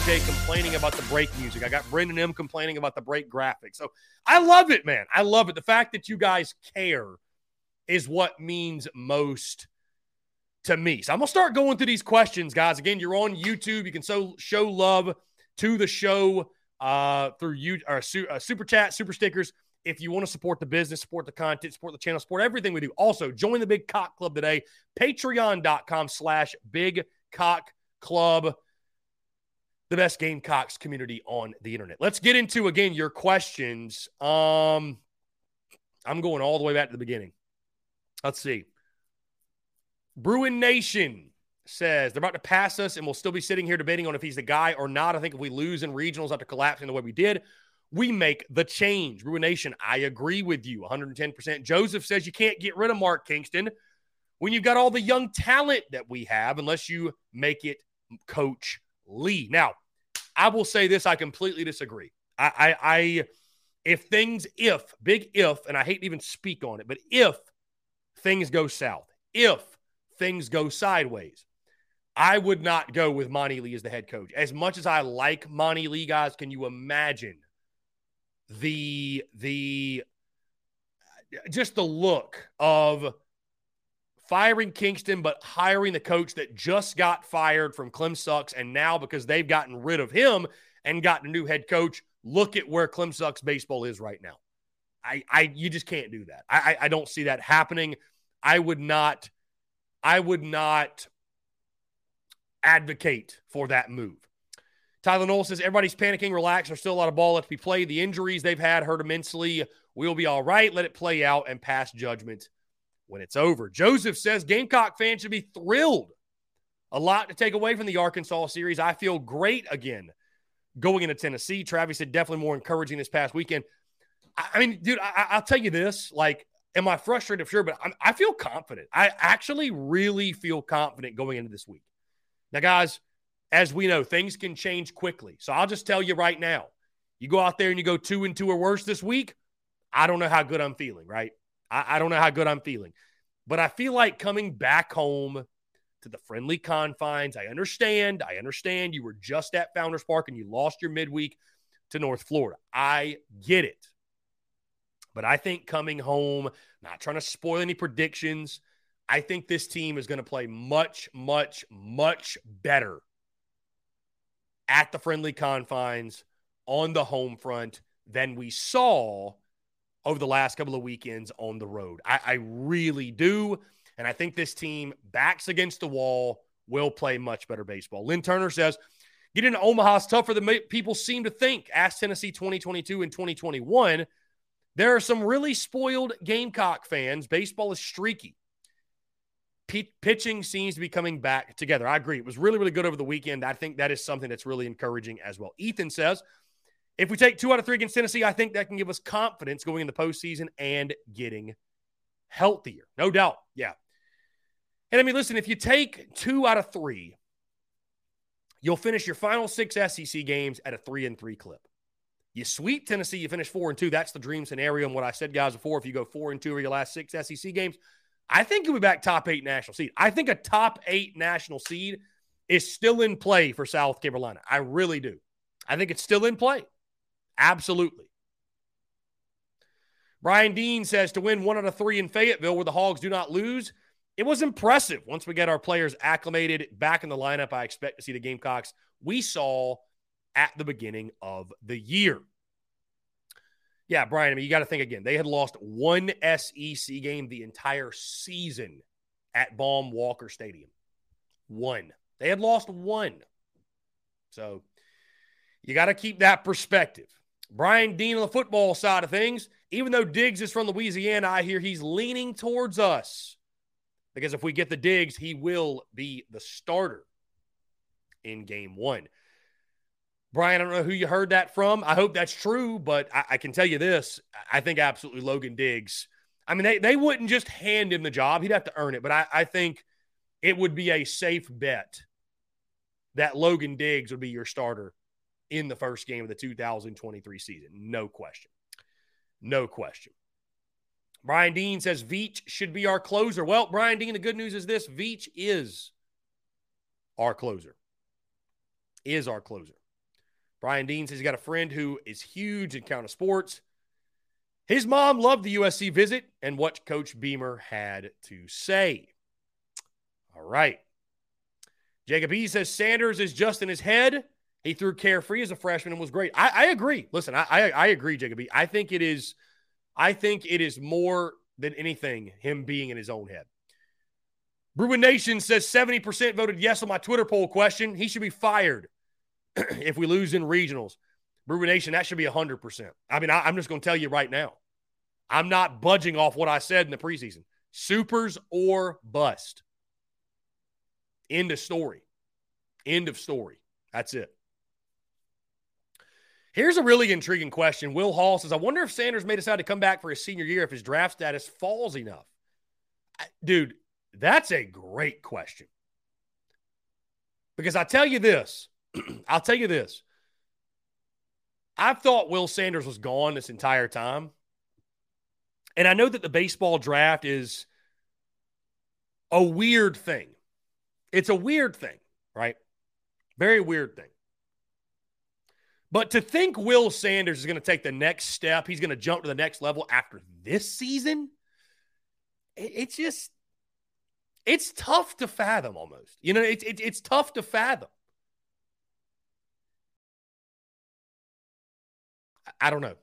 RJ complaining about the break music. I got Brendan M complaining about the break graphics. So I love it, man. I love it. The fact that you guys care is what means most to me. So I'm gonna start going through these questions, guys. Again, you're on YouTube. You can so show love to the show uh, through you or su- uh, super chat, super stickers. If you want to support the business, support the content, support the channel, support everything we do. Also, join the Big Cock Club today. Patreon.com slash Big Cock Club the best Gamecocks community on the internet. Let's get into again your questions. Um, I'm going all the way back to the beginning. Let's see. Bruin Nation says they're about to pass us, and we'll still be sitting here debating on if he's the guy or not. I think if we lose in regionals after collapsing the way we did, we make the change. Bruin Nation, I agree with you 110%. Joseph says you can't get rid of Mark Kingston when you've got all the young talent that we have, unless you make it Coach Lee. Now, I will say this: I completely disagree. I, I, I, if things, if big if, and I hate to even speak on it, but if things go south, if things go sideways, I would not go with Monty Lee as the head coach. As much as I like Monty Lee, guys, can you imagine the the just the look of firing Kingston, but hiring the coach that just got fired from Clem Sucks. And now, because they've gotten rid of him and gotten a new head coach, look at where Clem Sucks baseball is right now. I, I, you just can't do that. I, I, don't see that happening. I would not, I would not advocate for that move. Tyler Noel says everybody's panicking. Relax. There's still a lot of ball left to be played. The injuries they've had hurt immensely. We'll be all right. Let it play out and pass judgment when it's over. Joseph says Gamecock fans should be thrilled. A lot to take away from the Arkansas series. I feel great again going into Tennessee. Travis said definitely more encouraging this past weekend. I, I mean, dude, I, will tell you this. Like, am I frustrated? Sure, but I'm, I feel confident. I actually really feel confident going into this week. Now, guys, as we know, things can change quickly. So I'll just tell you right now you go out there and you go two and two or worse this week. I don't know how good I'm feeling, right? I, I don't know how good I'm feeling. But I feel like coming back home to the friendly confines, I understand. I understand you were just at Founders Park and you lost your midweek to North Florida. I get it. But I think coming home, not trying to spoil any predictions, I think this team is going to play much, much, much better at the friendly confines on the home front than we saw over the last couple of weekends on the road. I, I really do. And I think this team, backs against the wall, will play much better baseball. Lynn Turner says, getting to Omaha is tougher than people seem to think. Ask Tennessee 2022 and 2021. There are some really spoiled Gamecock fans. Baseball is streaky. P- pitching seems to be coming back together. I agree. It was really, really good over the weekend. I think that is something that's really encouraging as well. Ethan says, if we take two out of three against Tennessee, I think that can give us confidence going in the postseason and getting healthier. No doubt. Yeah. And I mean, listen, if you take two out of three, you'll finish your final six SEC games at a three and three clip. You sweep Tennessee, you finish four and two. That's the dream scenario. And what I said, guys, before, if you go four and two over your last six SEC games, I think you'll be back top eight national seed. I think a top eight national seed is still in play for South Carolina. I really do. I think it's still in play. Absolutely. Brian Dean says to win one out of three in Fayetteville, where the Hogs do not lose, it was impressive. Once we get our players acclimated back in the lineup, I expect to see the Gamecocks we saw at the beginning of the year. Yeah, Brian, I mean, you got to think again. They had lost one SEC game the entire season at Baum Walker Stadium. One. They had lost one. So you got to keep that perspective. Brian Dean on the football side of things, even though Diggs is from Louisiana, I hear he's leaning towards us because if we get the Diggs, he will be the starter in game one. Brian, I don't know who you heard that from. I hope that's true, but I, I, can tell you this. I think absolutely Logan Diggs. I mean, they, they wouldn't just hand him the job, he'd have to earn it. But I, I think it would be a safe bet that Logan Diggs would be your starter in the first game of the 2023 season. No question. No question. Brian Dean says Veach should be our closer. Well, Brian Dean, the good news is this Veach is our closer. Is our closer. Brian Dean says he's got a friend who is huge in counter sports. His mom loved the USC visit and what Coach Beamer had to say. All right. Jacob E says Sanders is just in his head. He threw carefree as a freshman and was great. I, I agree. Listen, I, I, I agree, Jacob E. I think it is, I think it is more than anything him being in his own head. Bruin Nation says 70% voted yes on my Twitter poll question. He should be fired. if we lose in regionals. Bruin Nation, that should be 100%. I mean, I, I'm just going to tell you right now. I'm not budging off what I said in the preseason. Supers or bust. End of story. End of story. That's it. Here's a really intriguing question. Will Hall says, I wonder if Sanders may decide to come back for his senior year if his draft status falls enough. Dude, that's a great question. Because I tell you this I'll tell you this. I've thought Will Sanders was gone this entire time. And I know that the baseball draft is a weird thing. It's a weird thing, right? Very weird thing. But to think Will Sanders is going to take the next step, he's going to jump to the next level after this season, it's just, It's tough to fathom almost. You know, it's it, it's tough to fathom. I don't know.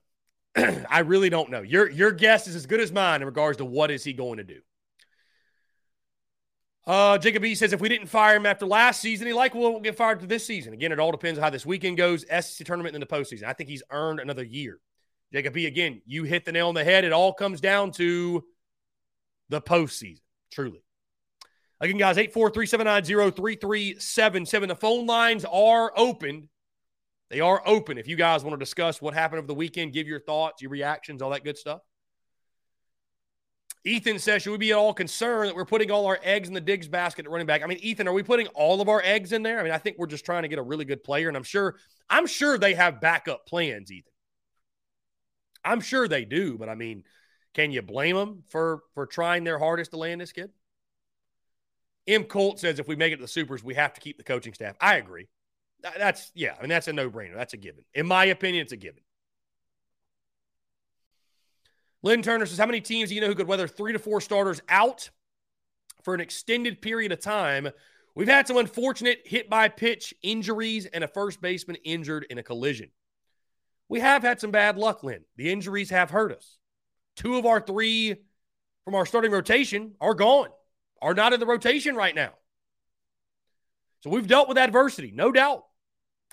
I really don't know. Your your guess is as good as mine in regards to what is he going to do. Uh, Jacob B says if we didn't fire him after last season, he likely will get fired this season. Again, it all depends on how this weekend goes, SEC tournament and the postseason. I think he's earned another year. Jacob B, again, you hit the nail on the head. It all comes down to the postseason, truly. Again, guys, 843-790-3377. The phone lines are open. They are open. If you guys want to discuss what happened over the weekend, give your thoughts, your reactions, all that good stuff. Ethan says, should we be at all concerned that we're putting all our eggs in the Diggs basket at running back? I mean, Ethan, are we putting all of our eggs in there? I mean, I think we're just trying to get a really good player, and I'm sure, I'm sure they have backup plans, Ethan. I'm sure they do, but I mean, can you blame them for for trying their hardest to land this kid? M. Colt says if we make it to the supers, we have to keep the coaching staff. I agree. That's yeah, I mean that's a no-brainer. That's a given. In my opinion, it's a given. Lynn Turner says, How many teams do you know who could weather three to four starters out for an extended period of time? We've had some unfortunate hit by pitch injuries and a first baseman injured in a collision. We have had some bad luck, Lynn. The injuries have hurt us. Two of our three from our starting rotation are gone, are not in the rotation right now. So we've dealt with adversity, no doubt.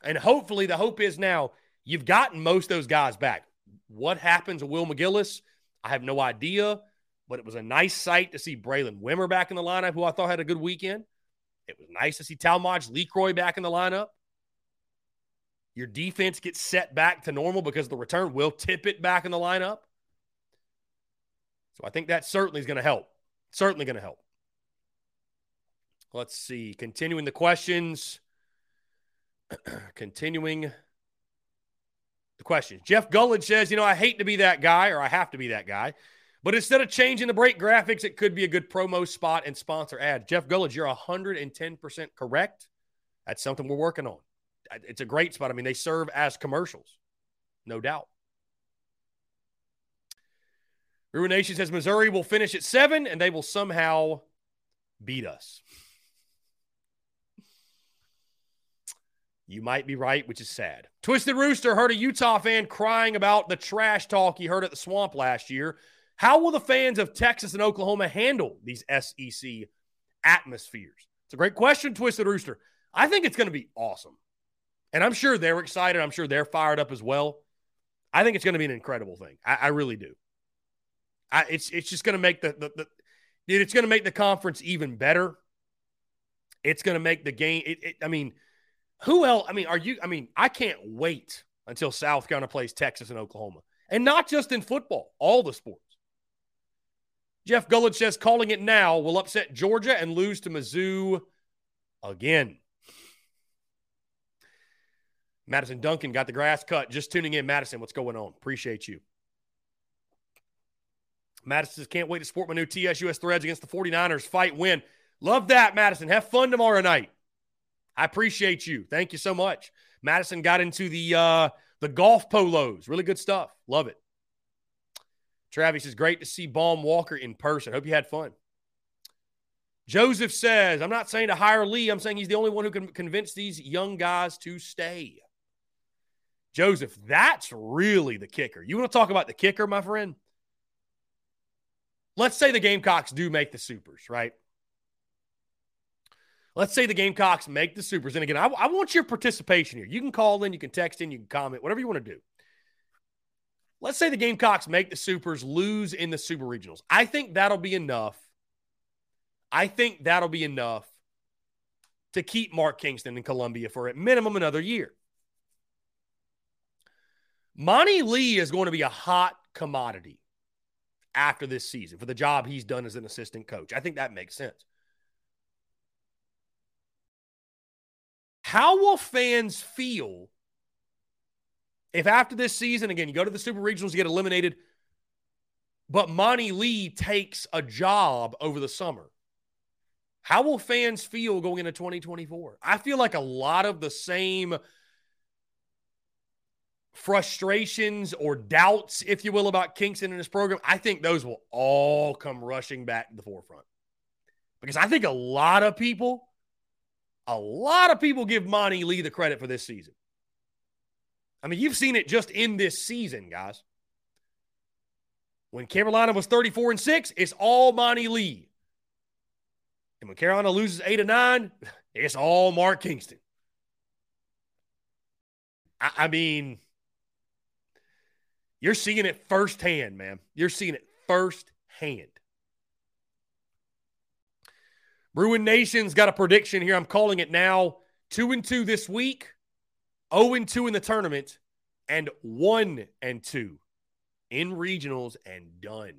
And hopefully, the hope is now you've gotten most of those guys back. What happens to Will McGillis? I have no idea, but it was a nice sight to see Braylen Wimmer back in the lineup, who I thought had a good weekend. It was nice to see Talmadge LeCroy back in the lineup. Your defense gets set back to normal because the return will tip it back in the lineup. So I think that certainly is going to help. Certainly going to help. Let's see. Continuing the questions. Continuing the questions. Jeff Gullidge says, you know, I hate to be that guy or I have to be that guy. But instead of changing the break graphics, it could be a good promo spot and sponsor ad. Jeff Gullidge, you're 110% correct. That's something we're working on. It's a great spot. I mean, they serve as commercials, no doubt. Bruin Nation says Missouri will finish at seven and they will somehow beat us. You might be right, which is sad. Twisted Rooster heard a Utah fan crying about the trash talk he heard at the swamp last year. How will the fans of Texas and Oklahoma handle these SEC atmospheres? It's a great question, Twisted Rooster. I think it's going to be awesome. And I'm sure they're excited. I'm sure they're fired up as well. I think it's going to be an incredible thing. I, I really do. I, it's it's just going to make the, the, the it's going to make the conference even better. It's going to make the game. It, it, I mean, who else? I mean, are you? I mean, I can't wait until South Carolina plays Texas and Oklahoma, and not just in football, all the sports. Jeff Gullidge says calling it now will upset Georgia and lose to Mizzou again. Madison Duncan got the grass cut. Just tuning in, Madison. What's going on? Appreciate you. Madison says, can't wait to support my new TSUS threads against the 49ers. Fight win. Love that, Madison. Have fun tomorrow night. I appreciate you. Thank you so much. Madison got into the uh, the golf polos. Really good stuff. Love it. Travis is great to see Baum Walker in person. Hope you had fun. Joseph says, I'm not saying to hire Lee. I'm saying he's the only one who can convince these young guys to stay. Joseph, that's really the kicker. You want to talk about the kicker, my friend? Let's say the Gamecocks do make the supers, right? Let's say the Gamecocks make the supers. And again, I, I want your participation here. You can call in, you can text in, you can comment, whatever you want to do. Let's say the Gamecocks make the supers, lose in the super regionals. I think that'll be enough. I think that'll be enough to keep Mark Kingston in Columbia for at minimum another year. Monty Lee is going to be a hot commodity after this season for the job he's done as an assistant coach. I think that makes sense. How will fans feel if after this season, again, you go to the Super Regionals, you get eliminated, but Monty Lee takes a job over the summer? How will fans feel going into 2024? I feel like a lot of the same – frustrations or doubts, if you will, about Kingston and his program, I think those will all come rushing back to the forefront. Because I think a lot of people, a lot of people give Monty Lee the credit for this season. I mean, you've seen it just in this season, guys. When Carolina was 34 and 6, it's all Monty Lee. And when Carolina loses 8 to 9, it's all Mark Kingston. I, I mean, you're seeing it firsthand, man. You're seeing it firsthand. Bruin Nation's got a prediction here. I'm calling it now. Two and two this week, 0 and 2 in the tournament, and 1 and 2 in regionals and done.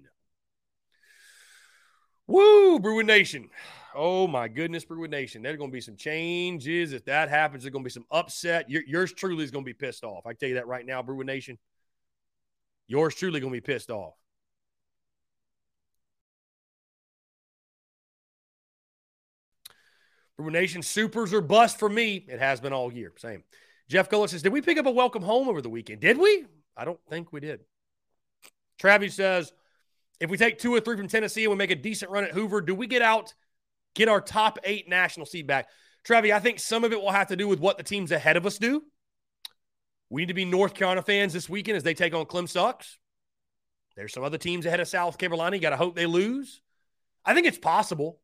Woo, Bruin Nation. Oh my goodness, Bruin Nation. There's going to be some changes. If that happens, there's going to be some upset. Yours truly is going to be pissed off. I tell you that right now, Bruin Nation. Yours truly going to be pissed off. Bruin Nation, supers or bust for me. It has been all year. Same. Jeff Guller says, Did we pick up a welcome home over the weekend? Did we? I don't think we did. Travis says, If we take two or three from Tennessee and we make a decent run at Hoover, do we get out, get our top eight national seed back? Travis, I think some of it will have to do with what the teams ahead of us do. We need to be North Carolina fans this weekend as they take on Clem Sucks. There's some other teams ahead of South Carolina. You got to hope they lose. I think it's possible.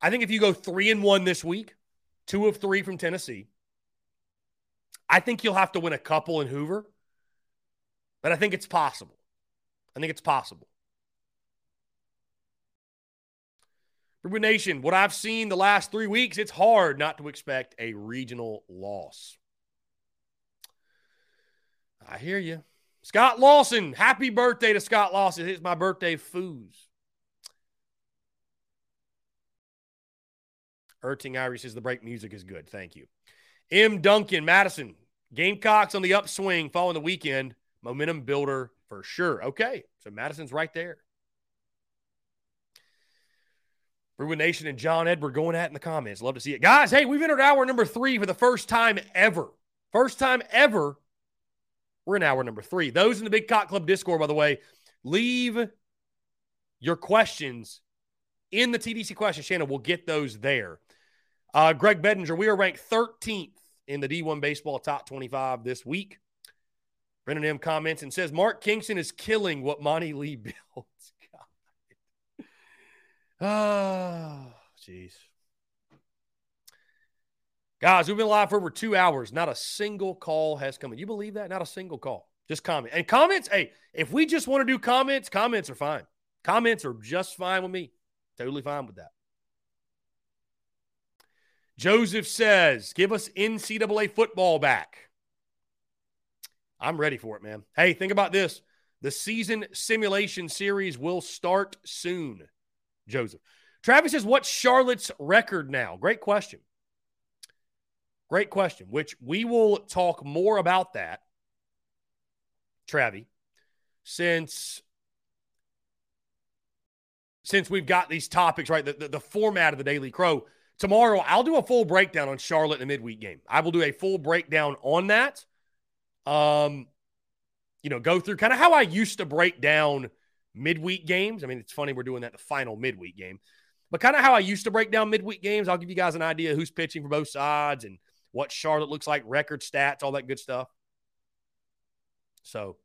I think if you go three and one this week, two of three from Tennessee, I think you'll have to win a couple in Hoover, but I think it's possible. I think it's possible. Bruin Nation, what I've seen the last three weeks, it's hard not to expect a regional loss. I hear you. Scott Lawson, happy birthday to Scott Lawson. It's my birthday foos. Erting Irie says the break music is good. Thank you. M. Duncan, Madison, Gamecocks on the upswing following the weekend. Momentum builder for sure. Okay. So Madison's right there. Bruin Nation and John Edward going at in the comments. Love to see it. Guys, hey, we've entered hour number three for the first time ever. First time ever. We're in hour number three. Those in the Big Cock Club Discord, by the way, leave your questions in the TDC question channel. We'll get those there. Uh, Greg Bedinger, we are ranked 13th in the D1 Baseball Top 25 this week. Brendan M comments and says Mark Kingston is killing what Monty Lee builds. Ah, oh, jeez. Guys, we've been live for over two hours. Not a single call has come in. You believe that? Not a single call. Just comment. And comments, hey, if we just want to do comments, comments are fine. Comments are just fine with me. Totally fine with that. Joseph says, give us NCAA football back. I'm ready for it, man. Hey, think about this. The season simulation series will start soon, Joseph. Travis says, what's Charlotte's record now? Great question. Great question, which we will talk more about that, Travi, since since we've got these topics, right? The, the, the format of the Daily Crow – Tomorrow, I'll do a full breakdown on Charlotte in the midweek game. I will do a full breakdown on that. Um, you know, go through kind of how I used to break down midweek games. I mean, it's funny we're doing that the final midweek game, but kind of how I used to break down midweek games. I'll give you guys an idea who's pitching for both sides and what Charlotte looks like, record stats, all that good stuff. So,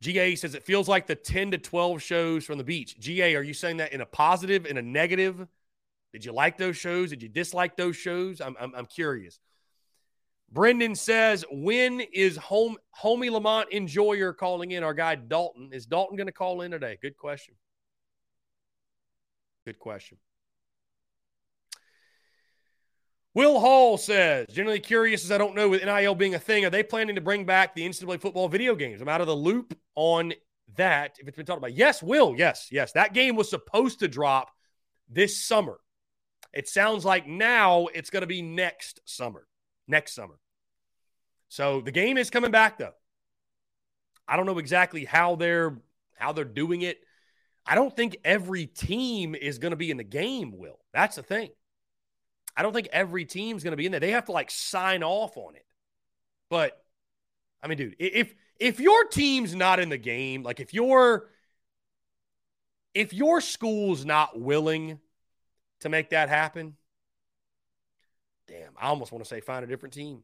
GA says it feels like the 10 to 12 shows from the beach. GA, are you saying that in a positive, in a negative? Did you like those shows? Did you dislike those shows? I'm, I'm, I'm curious. Brendan says, when is home homie Lamont Enjoyer calling in? Our guy Dalton. Is Dalton going to call in today? Good question. Good question. Will Hall says, generally curious as I don't know with NIL being a thing, are they planning to bring back the NCAA football video games? I'm out of the loop on that. If it's been talked about, yes, Will, yes, yes. That game was supposed to drop this summer. It sounds like now it's going to be next summer. Next summer. So the game is coming back though. I don't know exactly how they're how they're doing it. I don't think every team is going to be in the game, Will. That's the thing. I don't think every team's going to be in there. They have to like sign off on it. But I mean, dude, if if your team's not in the game, like if you're if your school's not willing to make that happen, damn, I almost want to say find a different team.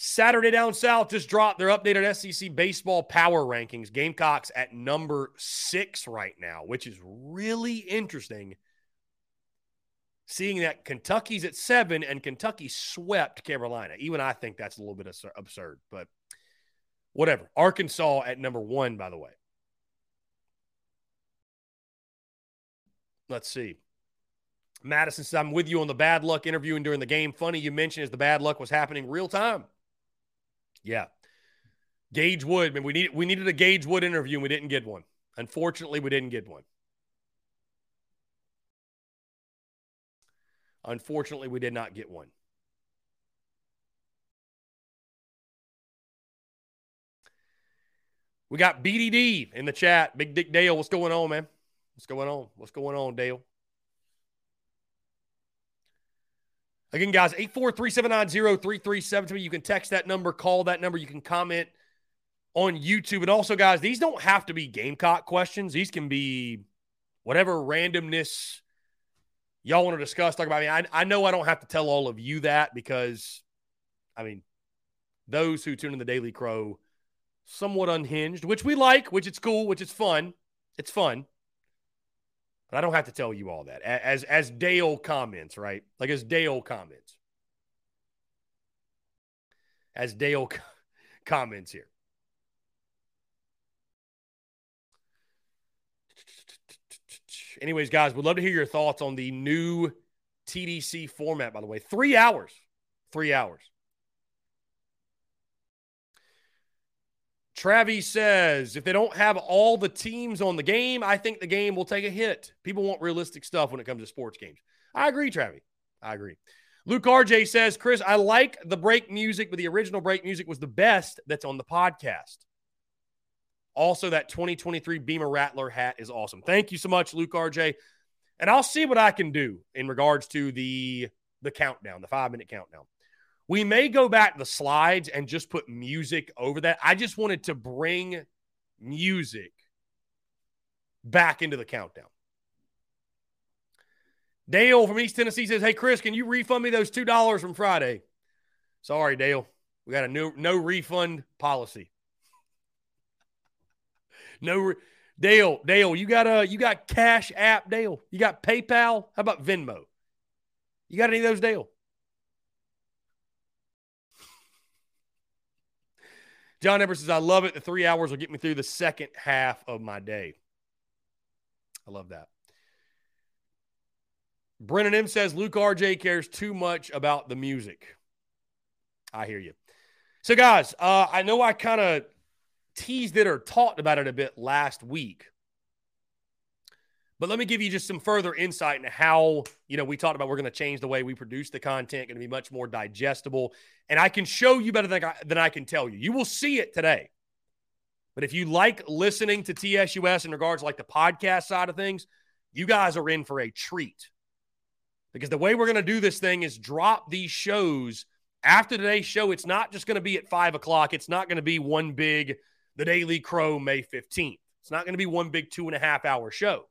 Saturday Down South just dropped their updated SEC baseball power rankings. Gamecocks at number six right now, which is really interesting. Seeing that Kentucky's at seven and Kentucky swept Carolina. Even I think that's a little bit absurd, but whatever. Arkansas at number one, by the way. Let's see. Madison says, I'm with you on the bad luck interviewing during the game. Funny you mentioned as the bad luck was happening real time. Yeah. Gage Wood, man, we need we needed a Gage Wood interview and we didn't get one. Unfortunately, we didn't get one. Unfortunately, we did not get one. We got BDD in the chat. Big Dick Dale, what's going on, man? What's going on? What's going on, Dale? Again, guys, 843-790-3373. You can text that number, call that number. You can comment on YouTube. And also, guys, these don't have to be Gamecock questions. These can be whatever randomness y'all want to discuss, talk about. Mean, I, I know I don't have to tell all of you that because, I mean, those who tune in the Daily Crow, somewhat unhinged, which we like, which it's cool, which is fun. It's fun. But I don't have to tell you all that. As as Dale comments, right? Like as Dale comments. As Dale comments here. Anyways, guys, we'd love to hear your thoughts on the new TDC format, by the way. Three hours. Three hours. Travis says, if they don't have all the teams on the game, I think the game will take a hit. People want realistic stuff when it comes to sports games. I agree, Travis. I agree. Luke RJ says, Chris, I like the break music, but the original break music was the best that's on the podcast. Also, that 2023 Beamer Rattler hat is awesome. Thank you so much, Luke RJ. And I'll see what I can do in regards to the the countdown, the five minute countdown. We may go back the slides and just put music over that. I just wanted to bring music back into the countdown. Dale from East Tennessee says, "Hey Chris, can you refund me those two dollars from Friday?" Sorry, Dale. We got a new no refund policy. No, re- Dale. Dale, you got a you got Cash App, Dale. You got PayPal. How about Venmo? You got any of those, Dale? John Ever says, I love it. The three hours will get me through the second half of my day. I love that. Brennan M says, Luke RJ cares too much about the music. I hear you. So, guys, uh, I know I kind of teased it or talked about it a bit last week. But let me give you just some further insight into how, you know, we talked about we're going to change the way we produce the content, going to be much more digestible. And I can show you better than I, than I can tell you. You will see it today. But if you like listening to TSUS in regards to like the podcast side of things, you guys are in for a treat. Because the way we're going to do this thing is drop these shows after today's show. It's not just going to be at five o'clock. It's not going to be one big, the Daily Crow, May 15th. It's not going to be one big two and a half hour show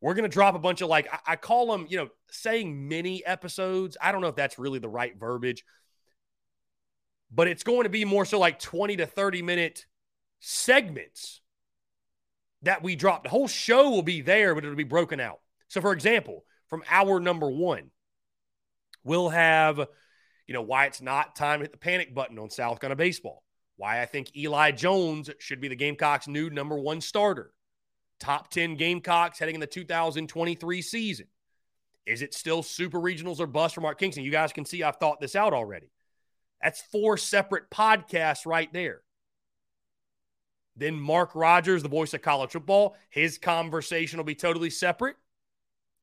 we're going to drop a bunch of like, I, I call them, you know, saying mini episodes. I don't know if that's really the right verbiage, but it's going to be more so like 20 to 30 minute segments that we drop. The whole show will be there, but it'll be broken out. So, for example, from hour number one, we'll have, you know, why it's not time to hit the panic button on South Carolina baseball. Why I think Eli Jones should be the Gamecocks' new number one starter top 10 Gamecocks heading in the 2023 season. Is it still super regionals or bust for Mark Kingston? You guys can see I've thought this out already. That's four separate podcasts right there. Then Mark Rogers, the voice of college football, his conversation will be totally separate.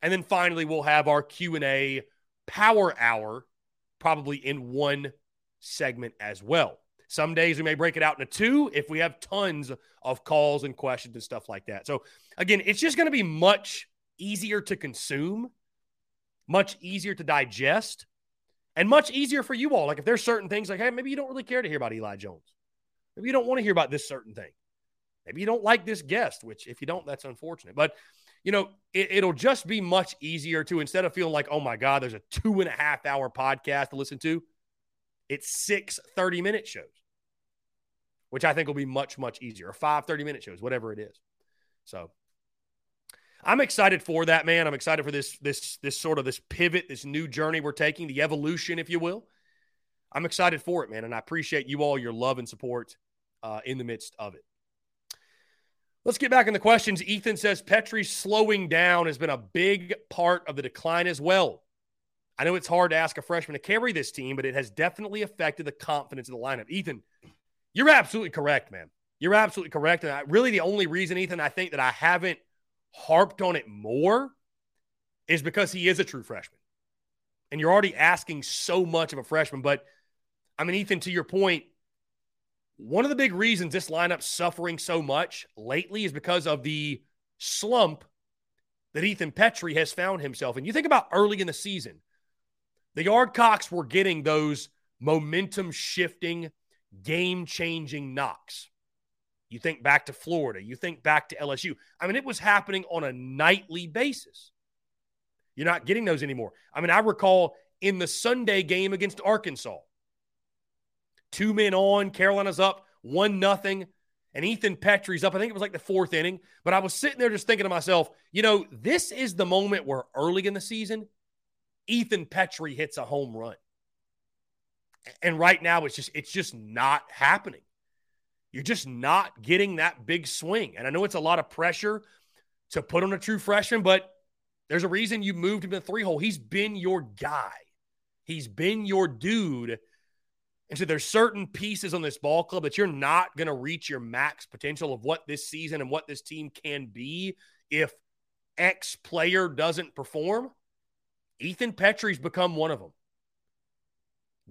And then finally we'll have our Q&A power hour probably in one segment as well. Some days we may break it out into two if we have tons of calls and questions and stuff like that. So, again, it's just going to be much easier to consume, much easier to digest, and much easier for you all. Like, if there's certain things like, hey, maybe you don't really care to hear about Eli Jones, maybe you don't want to hear about this certain thing. Maybe you don't like this guest, which if you don't, that's unfortunate. But you know, it, will just be much easier to instead of feeling like, oh my God, there's a two and a half hour podcast to listen to, it's six 30 minute shows, which I think will be much, much easier. Five 30 minute shows, whatever it is. So I'm excited for that, man. I'm excited for this, this, this sort of this pivot, this new journey we're taking, the evolution, if you will. I'm excited for it, man. And I appreciate you all, your love and support uh, in the midst of it. Let's get back in the questions. Ethan says Petry slowing down has been a big part of the decline as well. I know it's hard to ask a freshman to carry this team, but it has definitely affected the confidence of the lineup. Ethan, you're absolutely correct, man. You're absolutely correct. And I, really, the only reason, Ethan, I think that I haven't harped on it more is because he is a true freshman. And you're already asking so much of a freshman. But I mean, Ethan, to your point, one of the big reasons this lineup's suffering so much lately is because of the slump that Ethan Petry has found himself. And you think about early in the season, the Yardcocks were getting those momentum shifting, game changing knocks. You think back to Florida, you think back to LSU. I mean, it was happening on a nightly basis. You're not getting those anymore. I mean, I recall in the Sunday game against Arkansas, two men on, Carolina's up one nothing, and Ethan Petry's up. I think it was like the fourth inning. But I was sitting there just thinking to myself, you know, this is the moment where early in the season, Ethan Petry hits a home run. And right now it's just it's just not happening. You're just not getting that big swing. And I know it's a lot of pressure to put on a true freshman, but there's a reason you moved him to the three hole. He's been your guy. He's been your dude and so there's certain pieces on this ball club that you're not going to reach your max potential of what this season and what this team can be if X player doesn't perform. Ethan Petry's become one of them.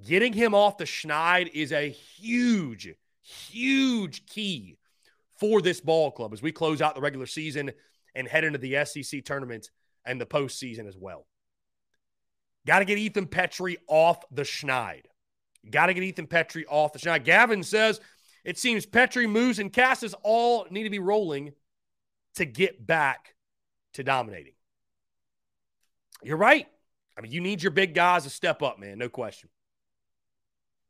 Getting him off the schneid is a huge, huge key for this ball club as we close out the regular season and head into the SEC tournament and the postseason as well. Got to get Ethan Petry off the schneid. Got to get Ethan Petry off the schneid. Gavin says it seems Petry, Moos, and Casas all need to be rolling to get back to dominating. You're right. I mean, you need your big guys to step up, man. No question.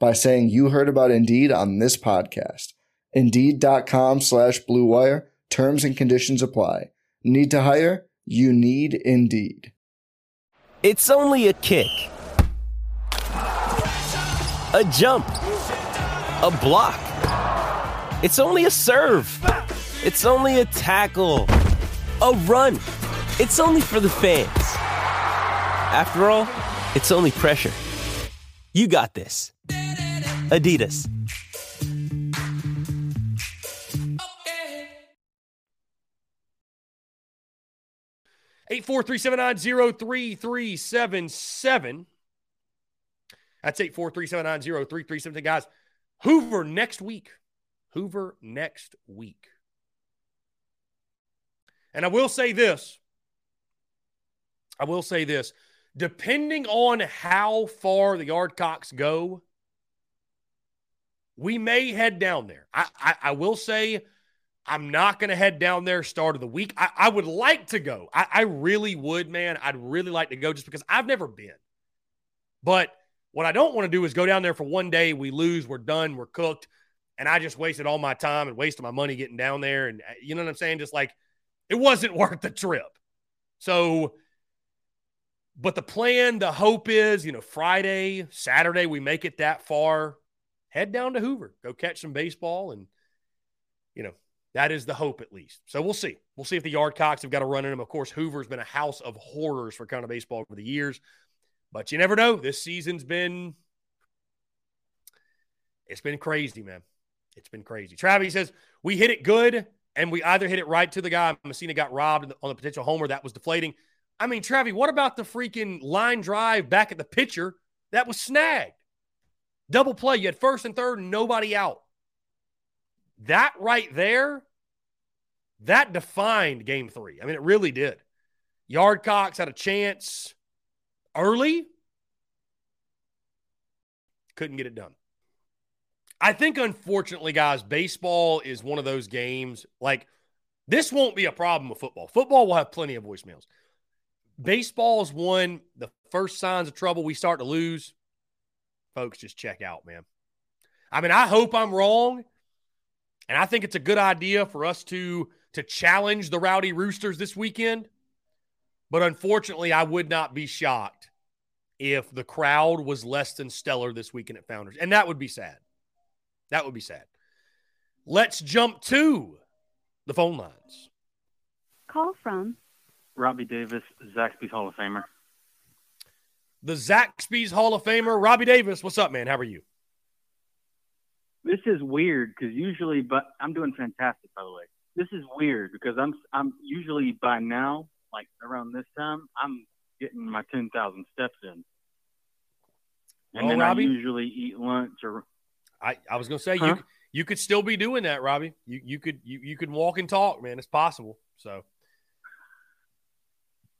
by saying you heard about Indeed on this podcast. Indeed.com slash BlueWire. Terms and conditions apply. Need to hire? You need Indeed. It's only a kick, a jump, a block. It's only a serve. It's only a tackle, a run. It's only for the fans. After all, it's only pressure. You got this. Adidas. 843-790-3377. That's 843-790-3377. Guys, Hoover next week. Hoover next week. And I will say this. I will say this. Depending on how far the Yardcocks go, we may head down there. I, I, I will say I'm not going to head down there start of the week. I, I would like to go. I, I, really would, man. I'd really like to go just because I've never been. But what I don't want to do is go down there for one day. We lose, we're done, we're cooked. And I just wasted all my time and wasted my money getting down there. And uh, you know what I'm saying? Just like it wasn't worth the trip. So, but the plan, the hope is, you know, Friday, Saturday, we make it that far, head down to Hoover, go catch some baseball. And, you know, that is the hope at least. So we'll see. We'll see if the Yardcocks have got a run in them. Of course, Hoover's been a house of horrors for kind of baseball over the years, but you never know. This season's been, it's been crazy, man. It's been crazy. Travis says, we hit it good and we either hit it right to the guy. Messina got robbed on the potential homer that was deflating. I mean, Travi, what about the freaking line drive back at the pitcher that was snagged? Double play. You had first and third, nobody out. That right there, that defined game three. I mean, it really did. Yardcocks had a chance early, couldn't get it done. I think, unfortunately, guys, baseball is one of those games. Like, this won't be a problem with football. Football will have plenty of voicemails. Baseball is one, the first signs of trouble we start to lose. Folks, just check out, man. I mean, I hope I'm wrong. And I think it's a good idea for us to to challenge the Rowdy Roosters this weekend. But unfortunately, I would not be shocked if the crowd was less than stellar this weekend at Founders. And that would be sad. That would be sad. Let's jump to the phone lines. Call from Robbie Davis, Zaxby's Hall of Famer. The Zaxby's Hall of Famer, Robbie Davis. What's up, man? How are you? This is weird because usually, but I'm doing fantastic, by the way. This is weird because I'm I'm usually by now, like around this time, I'm getting my ten thousand steps in, and Oh, then Robbie? I usually eat lunch or I, I was gonna say Huh? you you could still be doing that, Robbie. You you could you, you could walk and talk, man. It's possible. So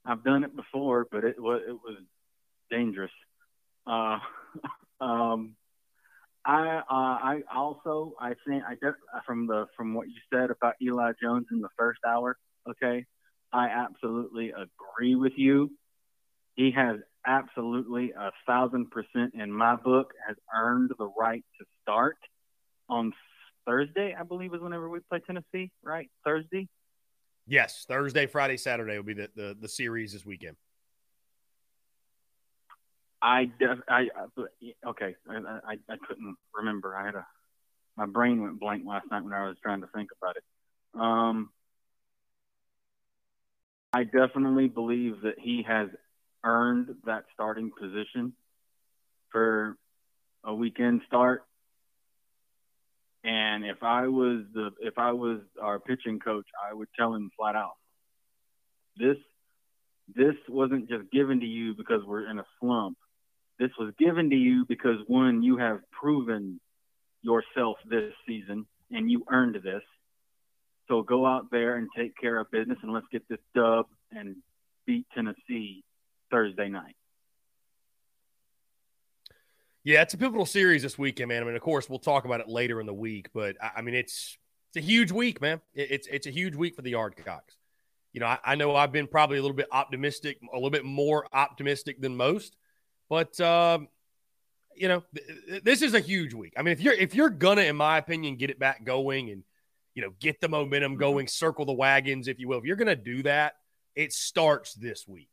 I've done it before, but it was it was dangerous. Uh, um, I uh, I also I think I def- from the from what you said about Eli Jones in the first hour. Okay, I absolutely agree with you. He has absolutely a thousand percent in my book has earned the right to start on Thursday. I believe is whenever we play Tennessee, right? Thursday. yes, Thursday, Friday, Saturday will be the the, the series this weekend. I, I, I okay. I, I, I couldn't remember. I had a, my brain went blank last night when I was trying to think about it. Um, I definitely believe that he has earned that starting position for a weekend start. And if I was the, if I was our pitching coach, I would tell him flat out, this this wasn't just given to you because we're in a slump. This was given to you because one, you have proven yourself this season and you earned this. So go out there and take care of business and let's get this dub and beat Tennessee Thursday night. Yeah, it's a pivotal series this weekend, man. I mean, of course, we'll talk about it later in the week, but I, mean, it's it's a huge week, man. It's it's a huge week for the Yardcocks. You know, I, I know I've been probably a little bit optimistic, a little bit more optimistic than most, but um, you know, th- this is a huge week. I mean, if you're if you're gonna, in my opinion, get it back going and you know get the momentum going, circle the wagons, if you will. If you're gonna do that, it starts this week.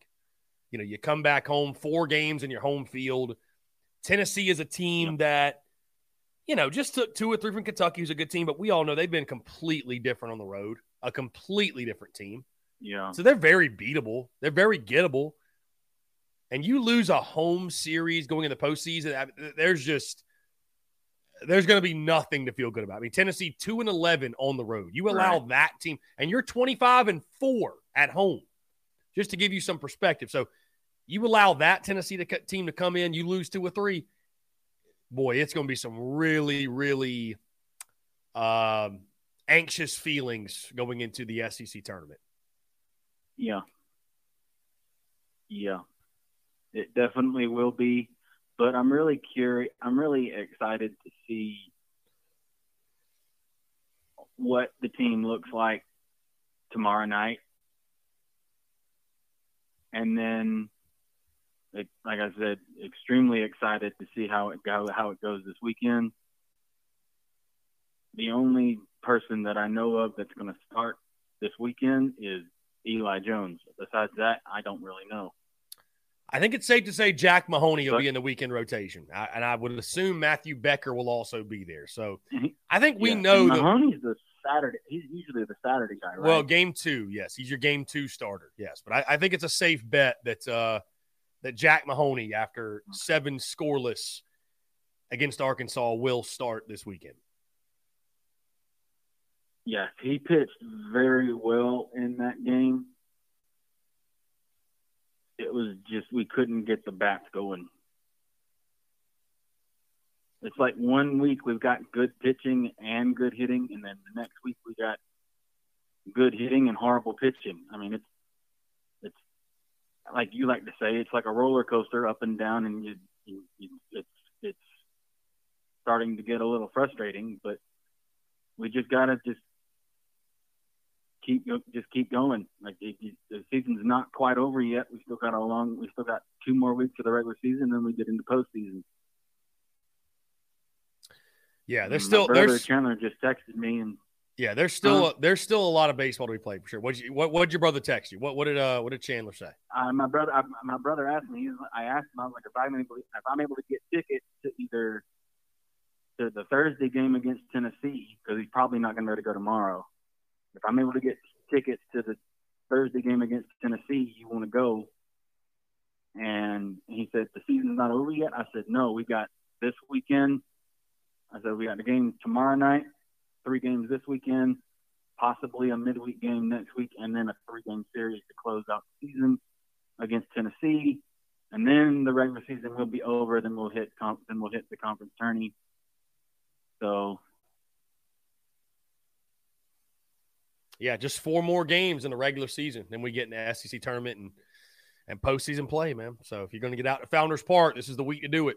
You know, you come back home, four games in your home field. Tennessee is a team that, you know, just took two or three from Kentucky, who's a good team, but we all know they've been completely different on the road, a completely different team. Yeah. So they're very beatable. They're very gettable. And you lose a home series going in the postseason, there's just there's going to be nothing to feel good about. I mean, Tennessee two and eleven on the road. You allow Right. that team, and you're twenty five and four at home, just to give you some perspective. So you allow that Tennessee to, team to come in, you lose two or three. Boy, it's going to be some really, really um, anxious feelings going into the SEC tournament. Yeah. Yeah. It definitely will be. But I'm really curious. I'm really excited to see what the team looks like tomorrow night. And then, like like I said, extremely excited to see how it go, how it goes this weekend. The only person that I know of that's going to start this weekend is Eli Jones. Besides that, I don't really know. I think it's safe to say Jack Mahoney will be in the weekend rotation, I, and I would assume Matthew Becker will also be there. So I think we Yeah, know that. Mahoney's the Saturday. He's usually the Saturday guy, right? Well, game two, yes, he's your game two starter, yes. But I, I think it's a safe bet that uh, that Jack Mahoney, after seven scoreless against Arkansas, will start this weekend. yes, he pitched very well in that game. It was just we couldn't get the bats going. It's like one week we've got good pitching and good hitting, and then the next week we got good hitting and horrible pitching. I mean, it's it's like you like to say, it's like a roller coaster up and down, and you, you, you it's it's starting to get a little frustrating. But we just gotta just keep just keep going. Like it, it, the season's not quite over yet. We still got a long. We still got two more weeks of the regular season, then we get into postseason. Yeah, there's still brother there's Chandler just texted me, and yeah there's still Huh? there's still a lot of baseball to be played for sure. What you what what'd your brother text you? What what did uh what did Chandler say? uh, my brother, I, my brother asked me. I asked him. I was like, if I'm able, if I'm able to get tickets to either to the Thursday game against Tennessee, because he's probably not going to be able to go tomorrow. If I'm able to get tickets to the Thursday game against Tennessee, you want to go? And he said the season's not over yet. I said no. We got this weekend. I said we got the game tomorrow night, three games this weekend, possibly a midweek game next week, and then a three-game series to close out the season against Tennessee, and then the regular season will be over. Then we'll hit then we'll hit the conference tourney. So Yeah, just four more games in the regular season. Then we get in the SEC tournament and and postseason play, man. So if you're going to get out to Founders Park, this is the week to do it.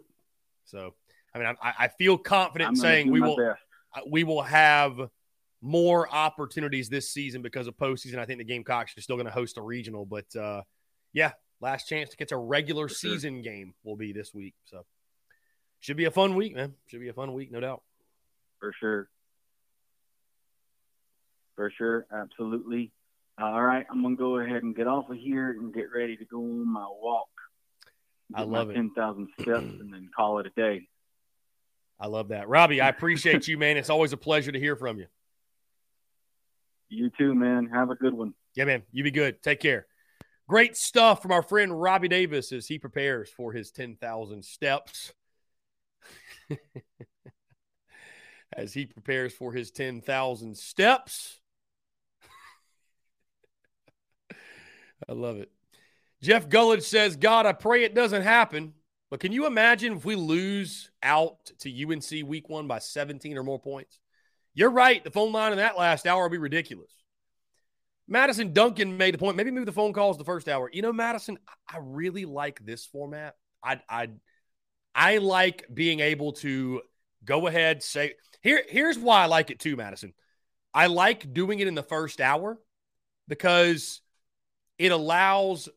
So I mean, I, I feel confident I'm in gonna saying we will best. uh, we will have more opportunities this season because of postseason. I think the Gamecocks are still going to host a regional, but uh, yeah, last chance to get to a regular For sure. season game will be this week. So should be a fun week, man. Should be a fun week, no doubt. for sure. For sure, absolutely. All right, I'm gonna go ahead and get off of here and get ready to go on my walk. I love it. Ten thousand steps and then call it a day. I love that, Robbie. I appreciate you, man. It's always a pleasure to hear from you. You too, man. Have a good one. Yeah, man. You be good. Take care. Great stuff from our friend Robbie Davis as he prepares for his 10,000 steps. as he prepares for his 10,000 steps. I love it. Jeff Gullidge says, God, I pray it doesn't happen. But can you imagine if we lose out to UNC week one by 17 or more points? You're right. The phone line in that last hour will be ridiculous. Madison Duncan made the point. Maybe move the phone calls the first hour. You know, Madison, I really like this format. I I I like being able to go ahead say here. Here's why I like it too, Madison. I like doing it in the first hour because it allows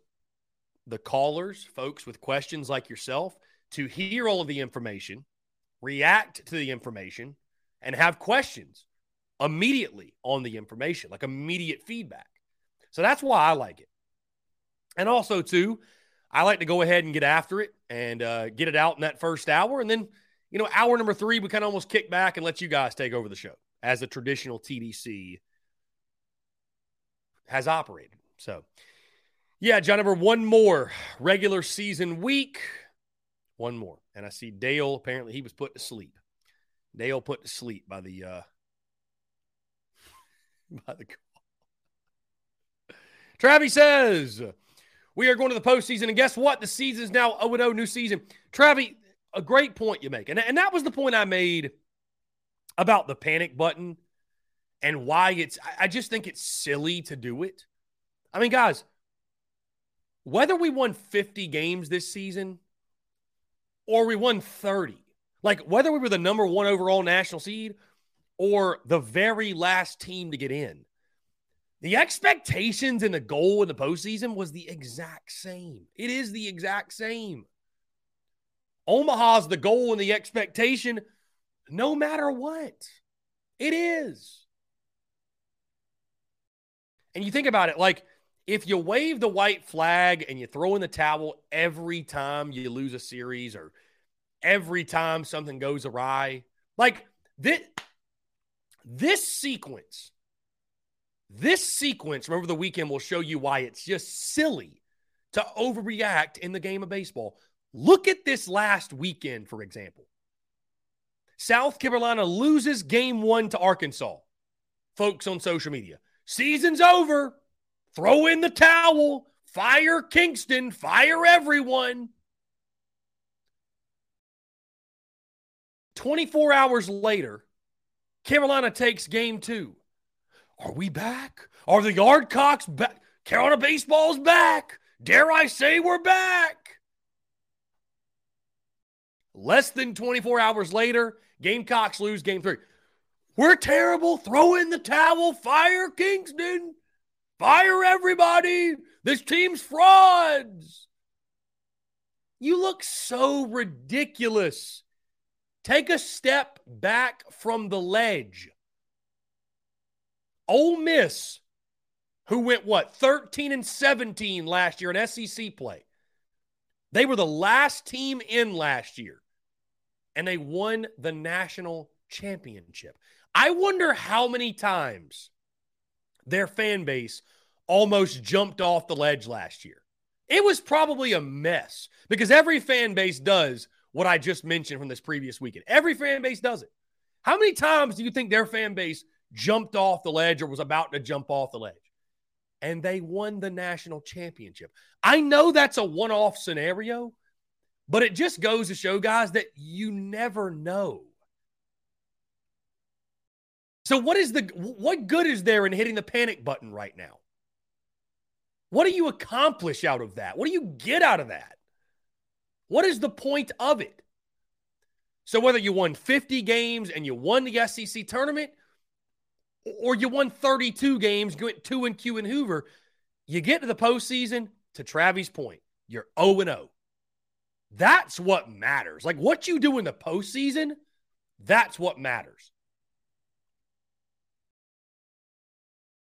the callers, folks with questions like yourself, to hear all of the information, react to the information, and have questions immediately on the information, like immediate feedback. So that's why I like it. And also, too, I like to go ahead and get after it and uh, get it out in that first hour. And then, you know, hour number three, we kind of almost kick back and let you guys take over the show as a traditional TDC has operated. So, yeah, John, number one more regular season week. One more. And I see Dale, apparently he was put to sleep. Dale put to sleep by the uh by the call. Travis says we are going to the postseason, and guess what? The season is now 0 0, new season. Travis, a great point you make. And, and that was the point I made about the panic button and why it's I just think it's silly to do it. I mean, guys, whether we won 50 games this season or we won 30, like whether we were the number one overall national seed or the very last team to get in, the expectations and the goal in the postseason was the exact same. It is the exact same. Omaha's the goal and the expectation, no matter what. It is. And you think about it, like if you wave the white flag and you throw in the towel every time you lose a series or every time something goes awry, like this, this sequence, this sequence over the weekend will show you why it's just silly to overreact in the game of baseball. Look at this last weekend, for example. South Carolina loses game one to Arkansas. Folks on social media, season's over. Throw in the towel. Fire Kingston. Fire everyone. 24 hours later, Carolina takes game two. Are we back? Are the Yardcocks back? Carolina baseball's back. Dare I say we're back? Less than 24 hours later, Gamecocks lose game three. We're terrible. Throw in the towel. Fire Kingston. Fire everybody. This team's frauds. You look so ridiculous. Take a step back from the ledge. Ole Miss, who went what, 13 and 17 last year in SEC play. They were the last team in last year, and they won the national championship. I wonder how many times their fan base almost jumped off the ledge last year. It was probably a mess because every fan base does what I just mentioned from this previous weekend. Every fan base does it. How many times do you think their fan base jumped off the ledge or was about to jump off the ledge? And they won the national championship. I know that's a one off scenario, but it just goes to show, guys, that you never know. So what is the what good is there in hitting the panic button right now? What do you accomplish out of that? What do you get out of that? What is the point of it? So whether you won 50 games and you won the SEC tournament, or you won 32 games, went two and Q and Hoover, you get to the postseason. To Travis' point, you're 0 and 0. That's what matters. Like what you do in the postseason, that's what matters.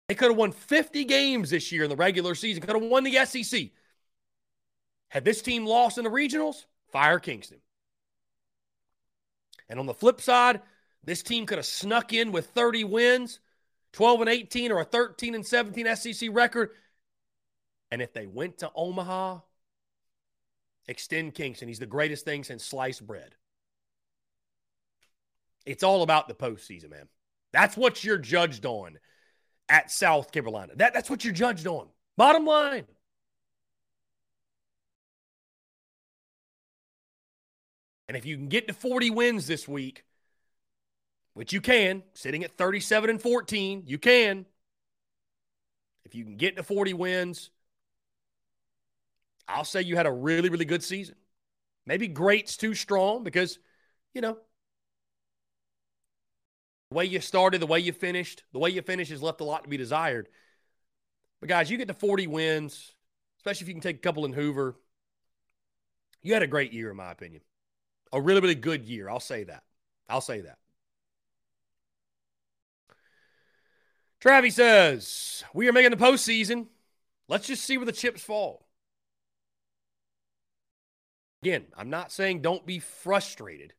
They could have won 50 games this year in the regular season, could have won the SEC. Had this team lost in the regionals, fire Kingston. And on the flip side, this team could have snuck in with 30 wins, 12 and 18, or a 13 and 17 SEC record. And if they went to Omaha, extend Kingston. He's the greatest thing since sliced bread. It's all about the postseason, man. That's what you're judged on at South Carolina. That, that's what you're judged on. Bottom line. And if you can get to 40 wins this week, which you can, sitting at 37 and 14, you can. If you can get to 40 wins, I'll say you had a really, really good season. Maybe great's too strong because, you know, the way you started, the way you finished, the way you finished has left a lot to be desired. But guys, you get to 40 wins, especially if you can take a couple in Hoover. You had a great year, in my opinion. A really, really good year. I'll say that. I'll say that. Travis says, We are making the postseason. Let's just see where the chips fall. Again, I'm not saying don't be frustrated.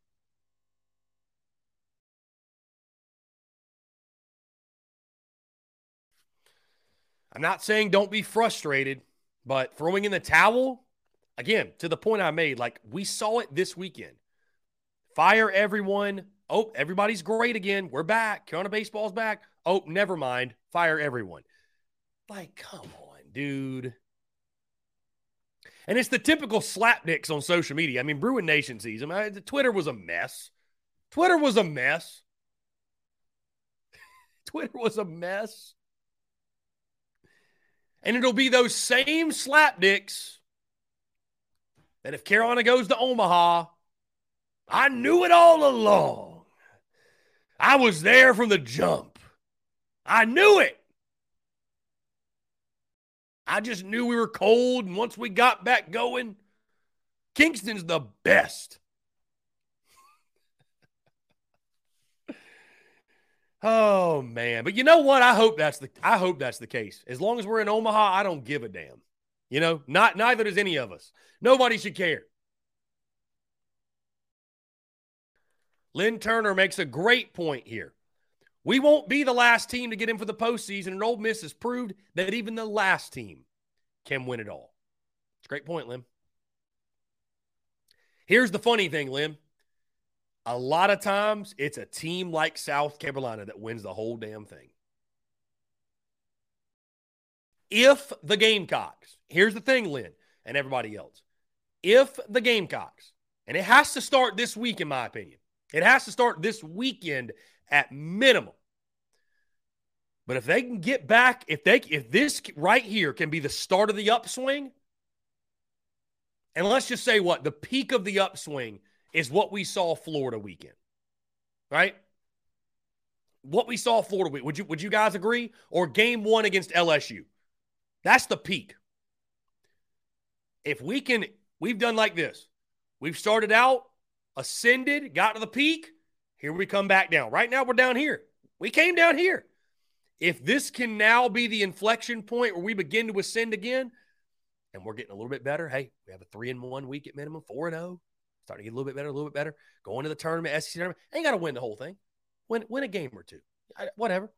I'm not saying don't be frustrated, but throwing in the towel, again, to the point I made, like we saw it this weekend. Fire everyone. Oh, everybody's great again. We're back. Carolina baseball's back. Oh, never mind. Fire everyone. Like, come on, dude. And it's the typical slapdicks on social media. I mean, Bruin Nation sees them. I, Twitter was a mess. Twitter was a mess. Twitter was a mess. And it'll be those same slapdicks that if Carolina goes to Omaha, I knew it all along. I was there from the jump. I knew it. I just knew we were cold. And once we got back going, Kingston's the best. Oh man, but you know what? I hope that's the I hope that's the case. As long as we're in Omaha, I don't give a damn. You know, not neither does any of us. Nobody should care. Lynn Turner makes a great point here. We won't be the last team to get in for the postseason, and Ole Miss has proved that even the last team can win it all. It's a great point, Lynn. Here's the funny thing, Lynn. A lot of times it's a team like South Carolina that wins the whole damn thing. If the Gamecocks, here's the thing, Lynn, and everybody else. If the Gamecocks, and it has to start this week, in my opinion, it has to start this weekend at minimum. But if they can get back, if they if this right here can be the start of the upswing, and let's just say what the peak of the upswing is what we saw Florida weekend, right? What we saw Florida week. Would you would you guys agree? Or game one against LSU? That's the peak. If we can, we've done like this. We've started out, ascended, got to the peak. Here we come back down. Right now, we're down here. We came down here. If this can now be the inflection point where we begin to ascend again, and we're getting a little bit better, hey, we have a three and one week at minimum, four and zero, oh. Starting to get a little bit better, a little bit better. Going to the tournament, SEC tournament, ain't got to win the whole thing. Win, win a game or two, whatever.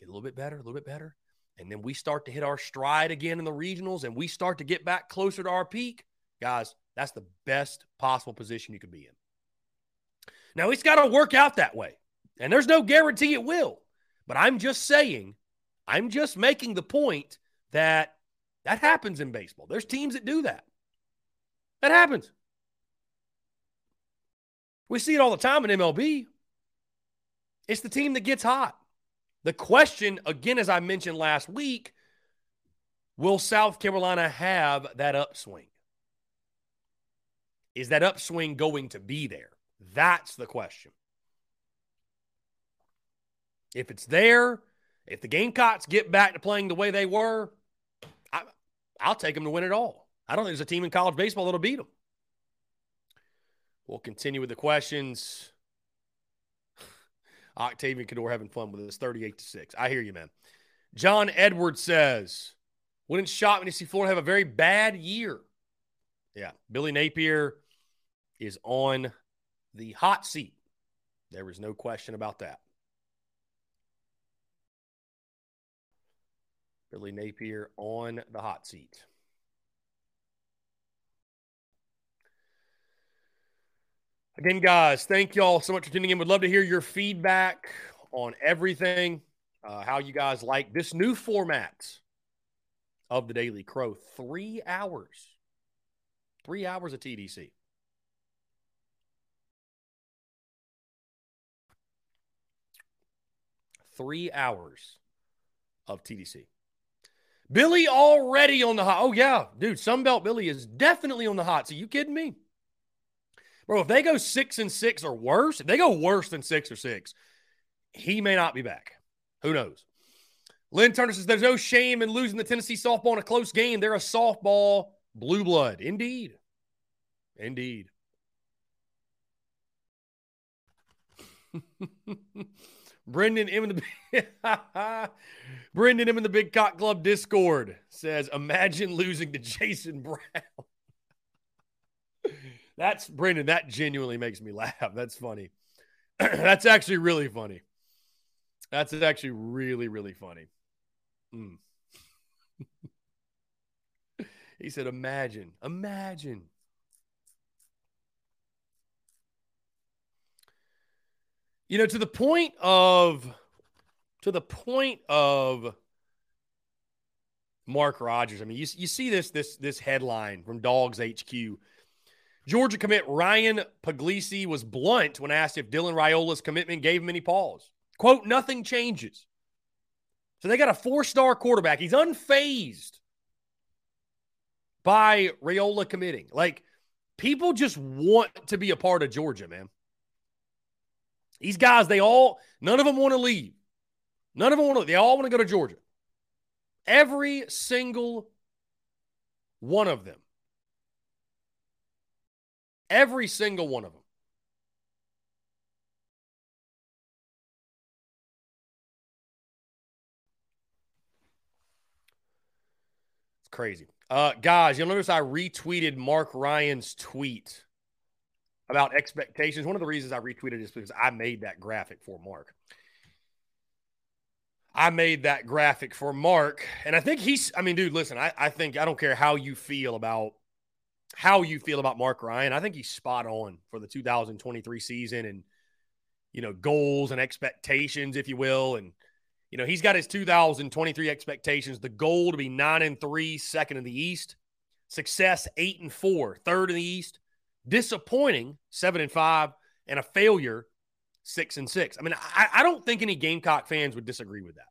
Get a little bit better, a little bit better, and then we start to hit our stride again in the regionals, and we start to get back closer to our peak. Guys, that's the best possible position you could be in. Now, it's got to work out that way. And there's no guarantee it will. But I'm just saying, I'm just making the point that that happens in baseball. There's teams that do that. That happens. We see it all the time in MLB. It's the team that gets hot. The question, again, as I mentioned last week, will South Carolina have that upswing? Is that upswing going to be there? That's the question. If it's there, if the Gamecocks get back to playing the way they were, I, will take them to win it all. I don't think there's a team in college baseball that'll beat them. We'll continue with the questions. Octavian Cador having fun with us, 38 to 6. I hear you, man. John Edwards says, Wouldn't shock me to see Florida have a very bad year. Yeah. Billy Napier is on the hot seat. There is no question about that. Billy Napier on the hot seat. Again, guys, thank y'all so much for tuning in. We'd love to hear your feedback on everything, uh, how you guys like this new format of the Daily Crow. Three hours, three hours of TDC. three hours of TDC. Billy already on the hot. Oh, yeah, dude, Sunbelt Billy is definitely on the hot. So you kidding me? Bro, if they go six and six or worse, if they go worse than six or six, he may not be back. Who knows? Lynn Turner says there's no shame in losing the Tennessee softball in a close game. They're a softball blue blood. Indeed. Indeed. Brendan M in the Brendan M in the Big Cock Club Discord says, "Imagine losing to Jason Brown." That's Brendan. That genuinely makes me laugh. That's funny. That's actually really funny. That's actually really really funny. Mm. he said, "Imagine, imagine." You know, to the point of to the point of Mark Rogers. I mean, you, you see this this this headline from Dogs HQ. Georgia commit Ryan Puglisi was blunt when asked if Dylan Raiola's commitment gave him any pause. Quote, nothing changes. So they got a four-star quarterback. He's unfazed by Raiola committing. Like, people just want to be a part of Georgia, man. These guys, they all, none of them want to leave. None of them want to, they all want to go to Georgia. Every single one of them. Every single one of them. It's crazy. Uh, guys, you'll notice I retweeted Mark Ryan's tweet about expectations. One of the reasons I retweeted is because I made that graphic for Mark. I made that graphic for Mark. And I think he's, I mean, dude, listen, I, I think I don't care how you feel about how you feel about Mark Ryan. I think he's spot on for the 2023 season and, you know, goals and expectations, if you will. And, you know, he's got his 2023 expectations, the goal to be nine and three, second in the East, success eight and four, third in the East, disappointing seven and five, and a failure six and six. I mean, I, I don't think any Gamecock fans would disagree with that.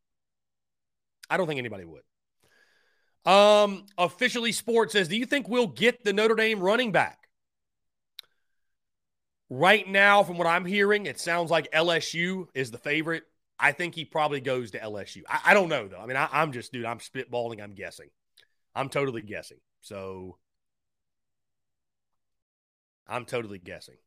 I don't think anybody would. Um, officially sports says, do you think we'll get the Notre Dame running back? Right now, from what I'm hearing, it sounds like LSU is the favorite. I think he probably goes to LSU. I, I don't know though. I mean, I, I'm just, dude, I'm spitballing. I'm guessing. I'm totally guessing. So I'm totally guessing.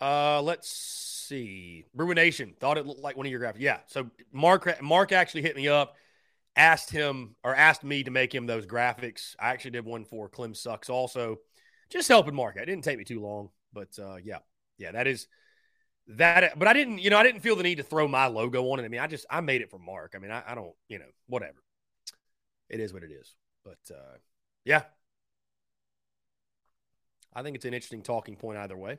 Uh, let's see. Bruin Nation thought it looked like one of your graphics. Yeah. So Mark Mark actually hit me up, asked him or asked me to make him those graphics. I actually did one for Clem Sucks also, just helping Mark. It didn't take me too long, but uh, yeah, yeah, that is that. But I didn't, you know, I didn't feel the need to throw my logo on it. I mean, I just I made it for Mark. I mean, I, I don't, you know, whatever. It is what it is. But uh, yeah, I think it's an interesting talking point either way.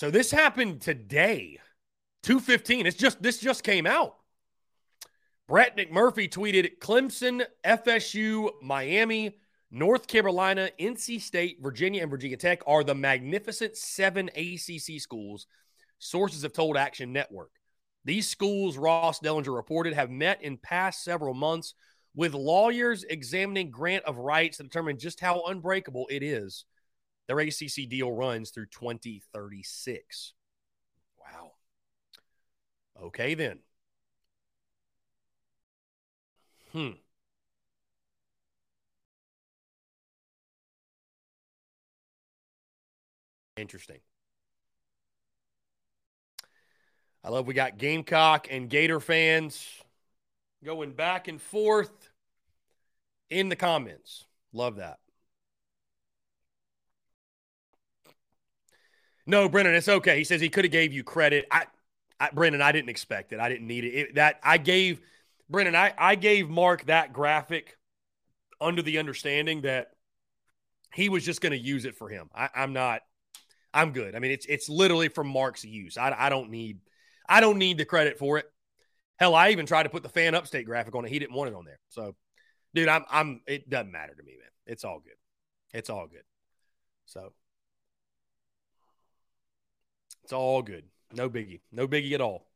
So this happened today, 215. It's just this just came out. Brett McMurphy tweeted Clemson, FSU, Miami, North Carolina, NC State, Virginia, and Virginia Tech are the magnificent seven ACC schools, sources have told Action Network. These schools, Ross Dellenger reported, have met in past several months with lawyers examining grant of rights to determine just how unbreakable it is their ACC deal runs through 2036. Wow. Okay, then. Hmm. Interesting. I love we got Gamecock and Gator fans going back and forth in the comments. Love that. No, Brennan, it's okay. He says he could have gave you credit. I, I, Brennan, I didn't expect it. I didn't need it. it. That I gave Brennan, I, I gave Mark that graphic under the understanding that he was just going to use it for him. I, I'm not. I'm good. I mean, it's it's literally from Mark's use. I, I don't need I don't need the credit for it. Hell, I even tried to put the fan upstate graphic on it. He didn't want it on there. So, dude, I'm I'm. It doesn't matter to me, man. It's all good. It's all good. So it's all good. No biggie. No biggie at all.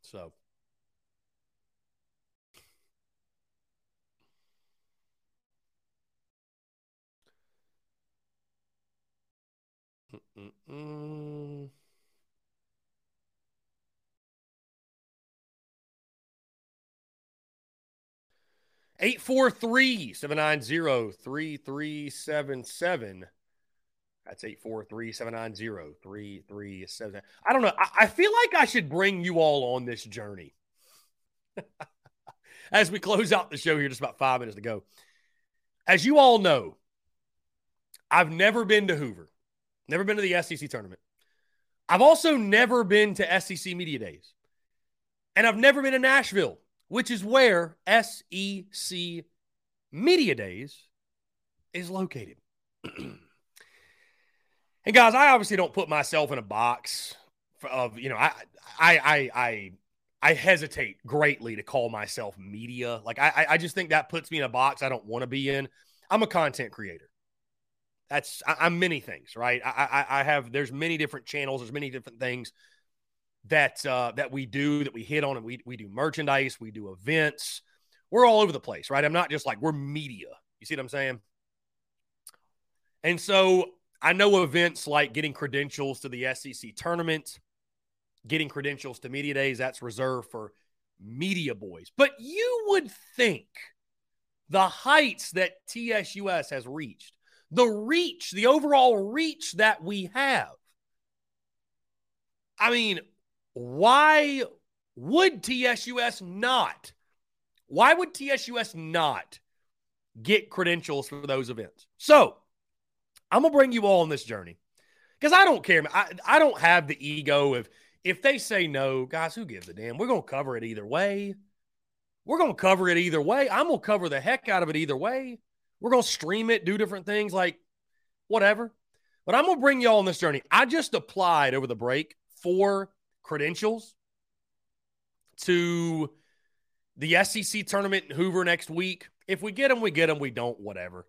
So. Eight four three seven nine zero three three seven seven. That's 843-790-3377. I don't know. I, I feel like I should bring you all on this journey. As we close out the show here, just about five minutes to go. As you all know, I've never been to Hoover. Never been to the SEC tournament. I've also never been to SEC Media Days. And I've never been to Nashville, which is where SEC Media Days is located. and guys, I obviously don't put myself in a box of, you know, I I I I hesitate greatly to call myself media. Like I I just think that puts me in a box I don't want to be in. I'm a content creator. That's I, am many things, right? I, I I have there's many different channels, there's many different things that uh, that we do that we hit on, and we we do merchandise, we do events, we're all over the place, right? I'm not just like we're media. You see what I'm saying? And so I know events like getting credentials to the SEC tournament, getting credentials to media days, that's reserved for media boys. But you would think the heights that TSUS has reached the reach, the overall reach that we have. I mean, why would TSUS not? Why would TSUS not get credentials for those events? So I'm gonna bring you all on this journey because I don't care. I, I don't have the ego of if they say no, guys, who gives a damn? We're gonna cover it either way. We're gonna cover it either way. I'm gonna cover the heck out of it either way. We're to stream it, do different things like whatever. But I'm to bring you all on this journey. I just applied over the break for credentials to the SEC tournament in Hoover next week. If we get them, we get them. We don't, whatever.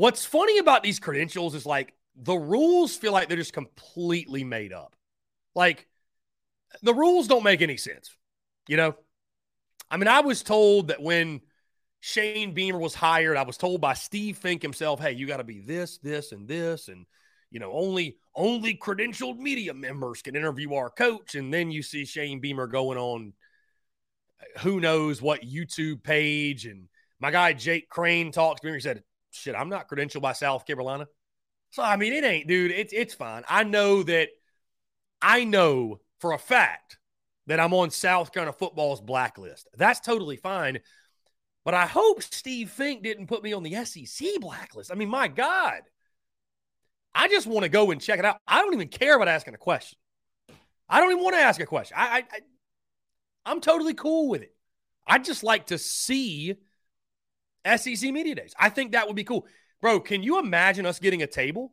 What's funny about these credentials is like the rules feel like they're just completely made up. Like the rules don't make any sense. You know, I mean, I was told that when Shane Beamer was hired, I was told by Steve Fink himself, "Hey, you got to be this, this, and this, and you know, only only credentialed media members can interview our coach." And then you see Shane Beamer going on, uh, who knows what YouTube page, and my guy Jake Crane talks to me. He said, "Shit, I'm not credentialed by South Carolina." So I mean, it ain't, dude. It's it's fine. I know that. I know for a fact that I'm on South Carolina football's blacklist. That's totally fine but I hope Steve Fink didn't put me on the SEC blacklist. I mean, my God. I just want to go and check it out. I don't even care about asking a question. I don't even want to ask a question. I, I, I I'm totally cool with it. I'd just like to see SEC Media Days. I think that would be cool. Bro, can you imagine us getting a table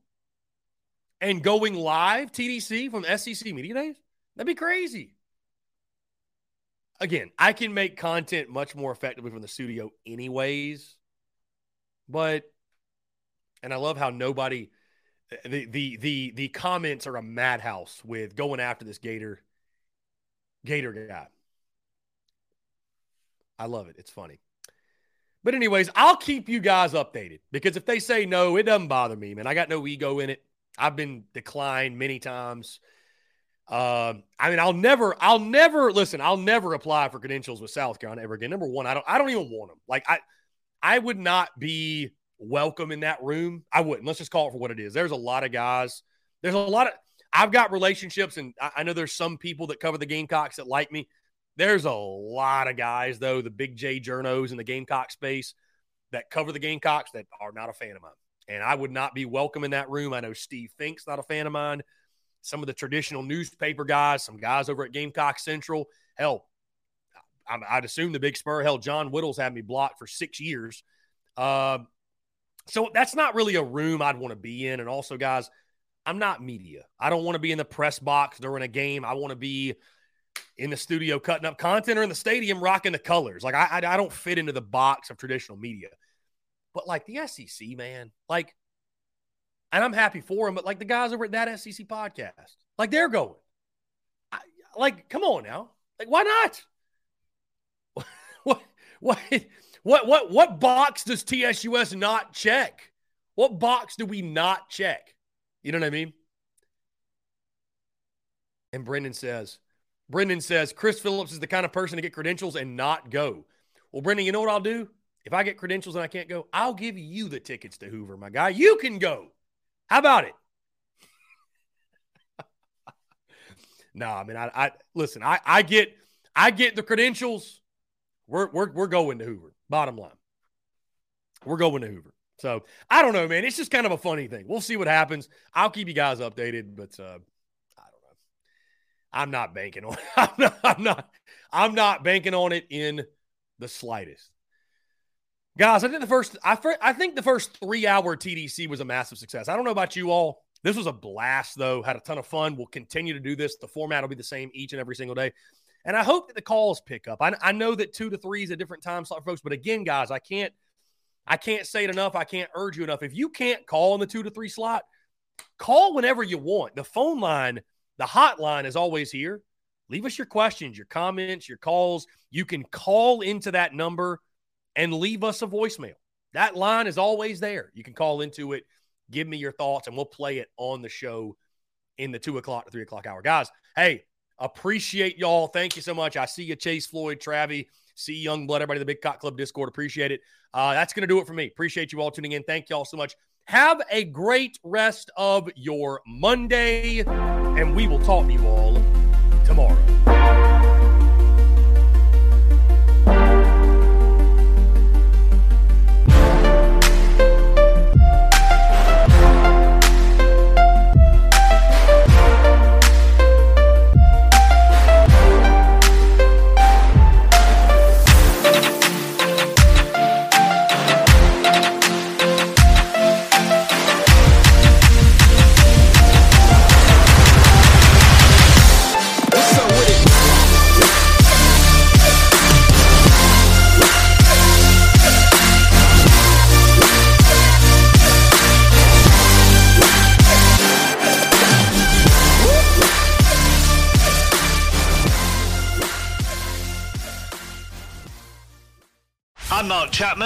and going live TDC from SEC Media Days? That'd be crazy again, I can make content much more effectively from the studio, anyways. But, and I love how nobody, the the the the comments are a madhouse with going after this Gator, Gator guy. I love it. It's funny. But anyways, I'll keep you guys updated because if they say no, it doesn't bother me, man. I got no ego in it. I've been declined many times. Um, I mean, I'll never, I'll never listen. I'll never apply for credentials with South Carolina ever again. Number one, I don't, I don't even want them. Like I, I would not be welcome in that room. I wouldn't. Let's just call it for what it is. There's a lot of guys. There's a lot of. I've got relationships, and I, I know there's some people that cover the Gamecocks that like me. There's a lot of guys though, the big J journos in the Gamecock space that cover the Gamecocks that are not a fan of mine, and I would not be welcome in that room. I know Steve Fink's not a fan of mine some of the traditional newspaper guys, some guys over at Gamecock Central. Hell, I'd assume the big spur. Hell, John Whittles had me blocked for six years. Uh, so that's not really a room I'd want to be in. And also, guys, I'm not media. I don't want to be in the press box during a game. I want to be in the studio cutting up content or in the stadium rocking the colors. Like I, I, I don't fit into the box of traditional media. But like the SEC, man, like and I'm happy for him. But like the guys over at that SEC podcast, like they're going. I, like, come on now. Like, why not? what, what, what, what, what box does TSUS not check? What box do we not check? You know what I mean? And Brendan says, Brendan says, Chris Phillips is the kind of person to get credentials and not go. Well, Brendan, you know what I'll do? If I get credentials and I can't go, I'll give you the tickets to Hoover, my guy. You can go. How about it? no, I mean, I, I listen. I, I get, I get the credentials. We're, we're, we're going to Hoover. Bottom line, we're going to Hoover. So I don't know, man. It's just kind of a funny thing. We'll see what happens. I'll keep you guys updated, but uh. I'm not banking on. It. I'm not. I'm not. I'm not banking on it in the slightest. Guys, I think the first. I I think the first three hour TDC was a massive success. I don't know about you all. This was a blast, though. Had a ton of fun. We'll continue to do this. The format will be the same each and every single day. And I hope that the calls pick up. I, I know that two to three is a different time slot, folks. But again, guys, I can't I can't say it enough. I can't urge you enough. If you can't call in the two to three slot, call whenever you want. The phone line, the hotline is always here. Leave us your questions, your comments, your calls. You can call into that number and leave us a voicemail. That line is always there. You can call into it, give me your thoughts, and we'll play it on the show in the two o'clock to three o'clock hour. Guys, hey, appreciate y'all. Thank you so much. I see you, Chase Floyd, Travie. See Young Blood, everybody the Big Cock Club Discord. Appreciate it. Uh, that's going to do it for me. Appreciate you all tuning in. Thank you all so much. Have a great rest of your Monday, and we will talk to you all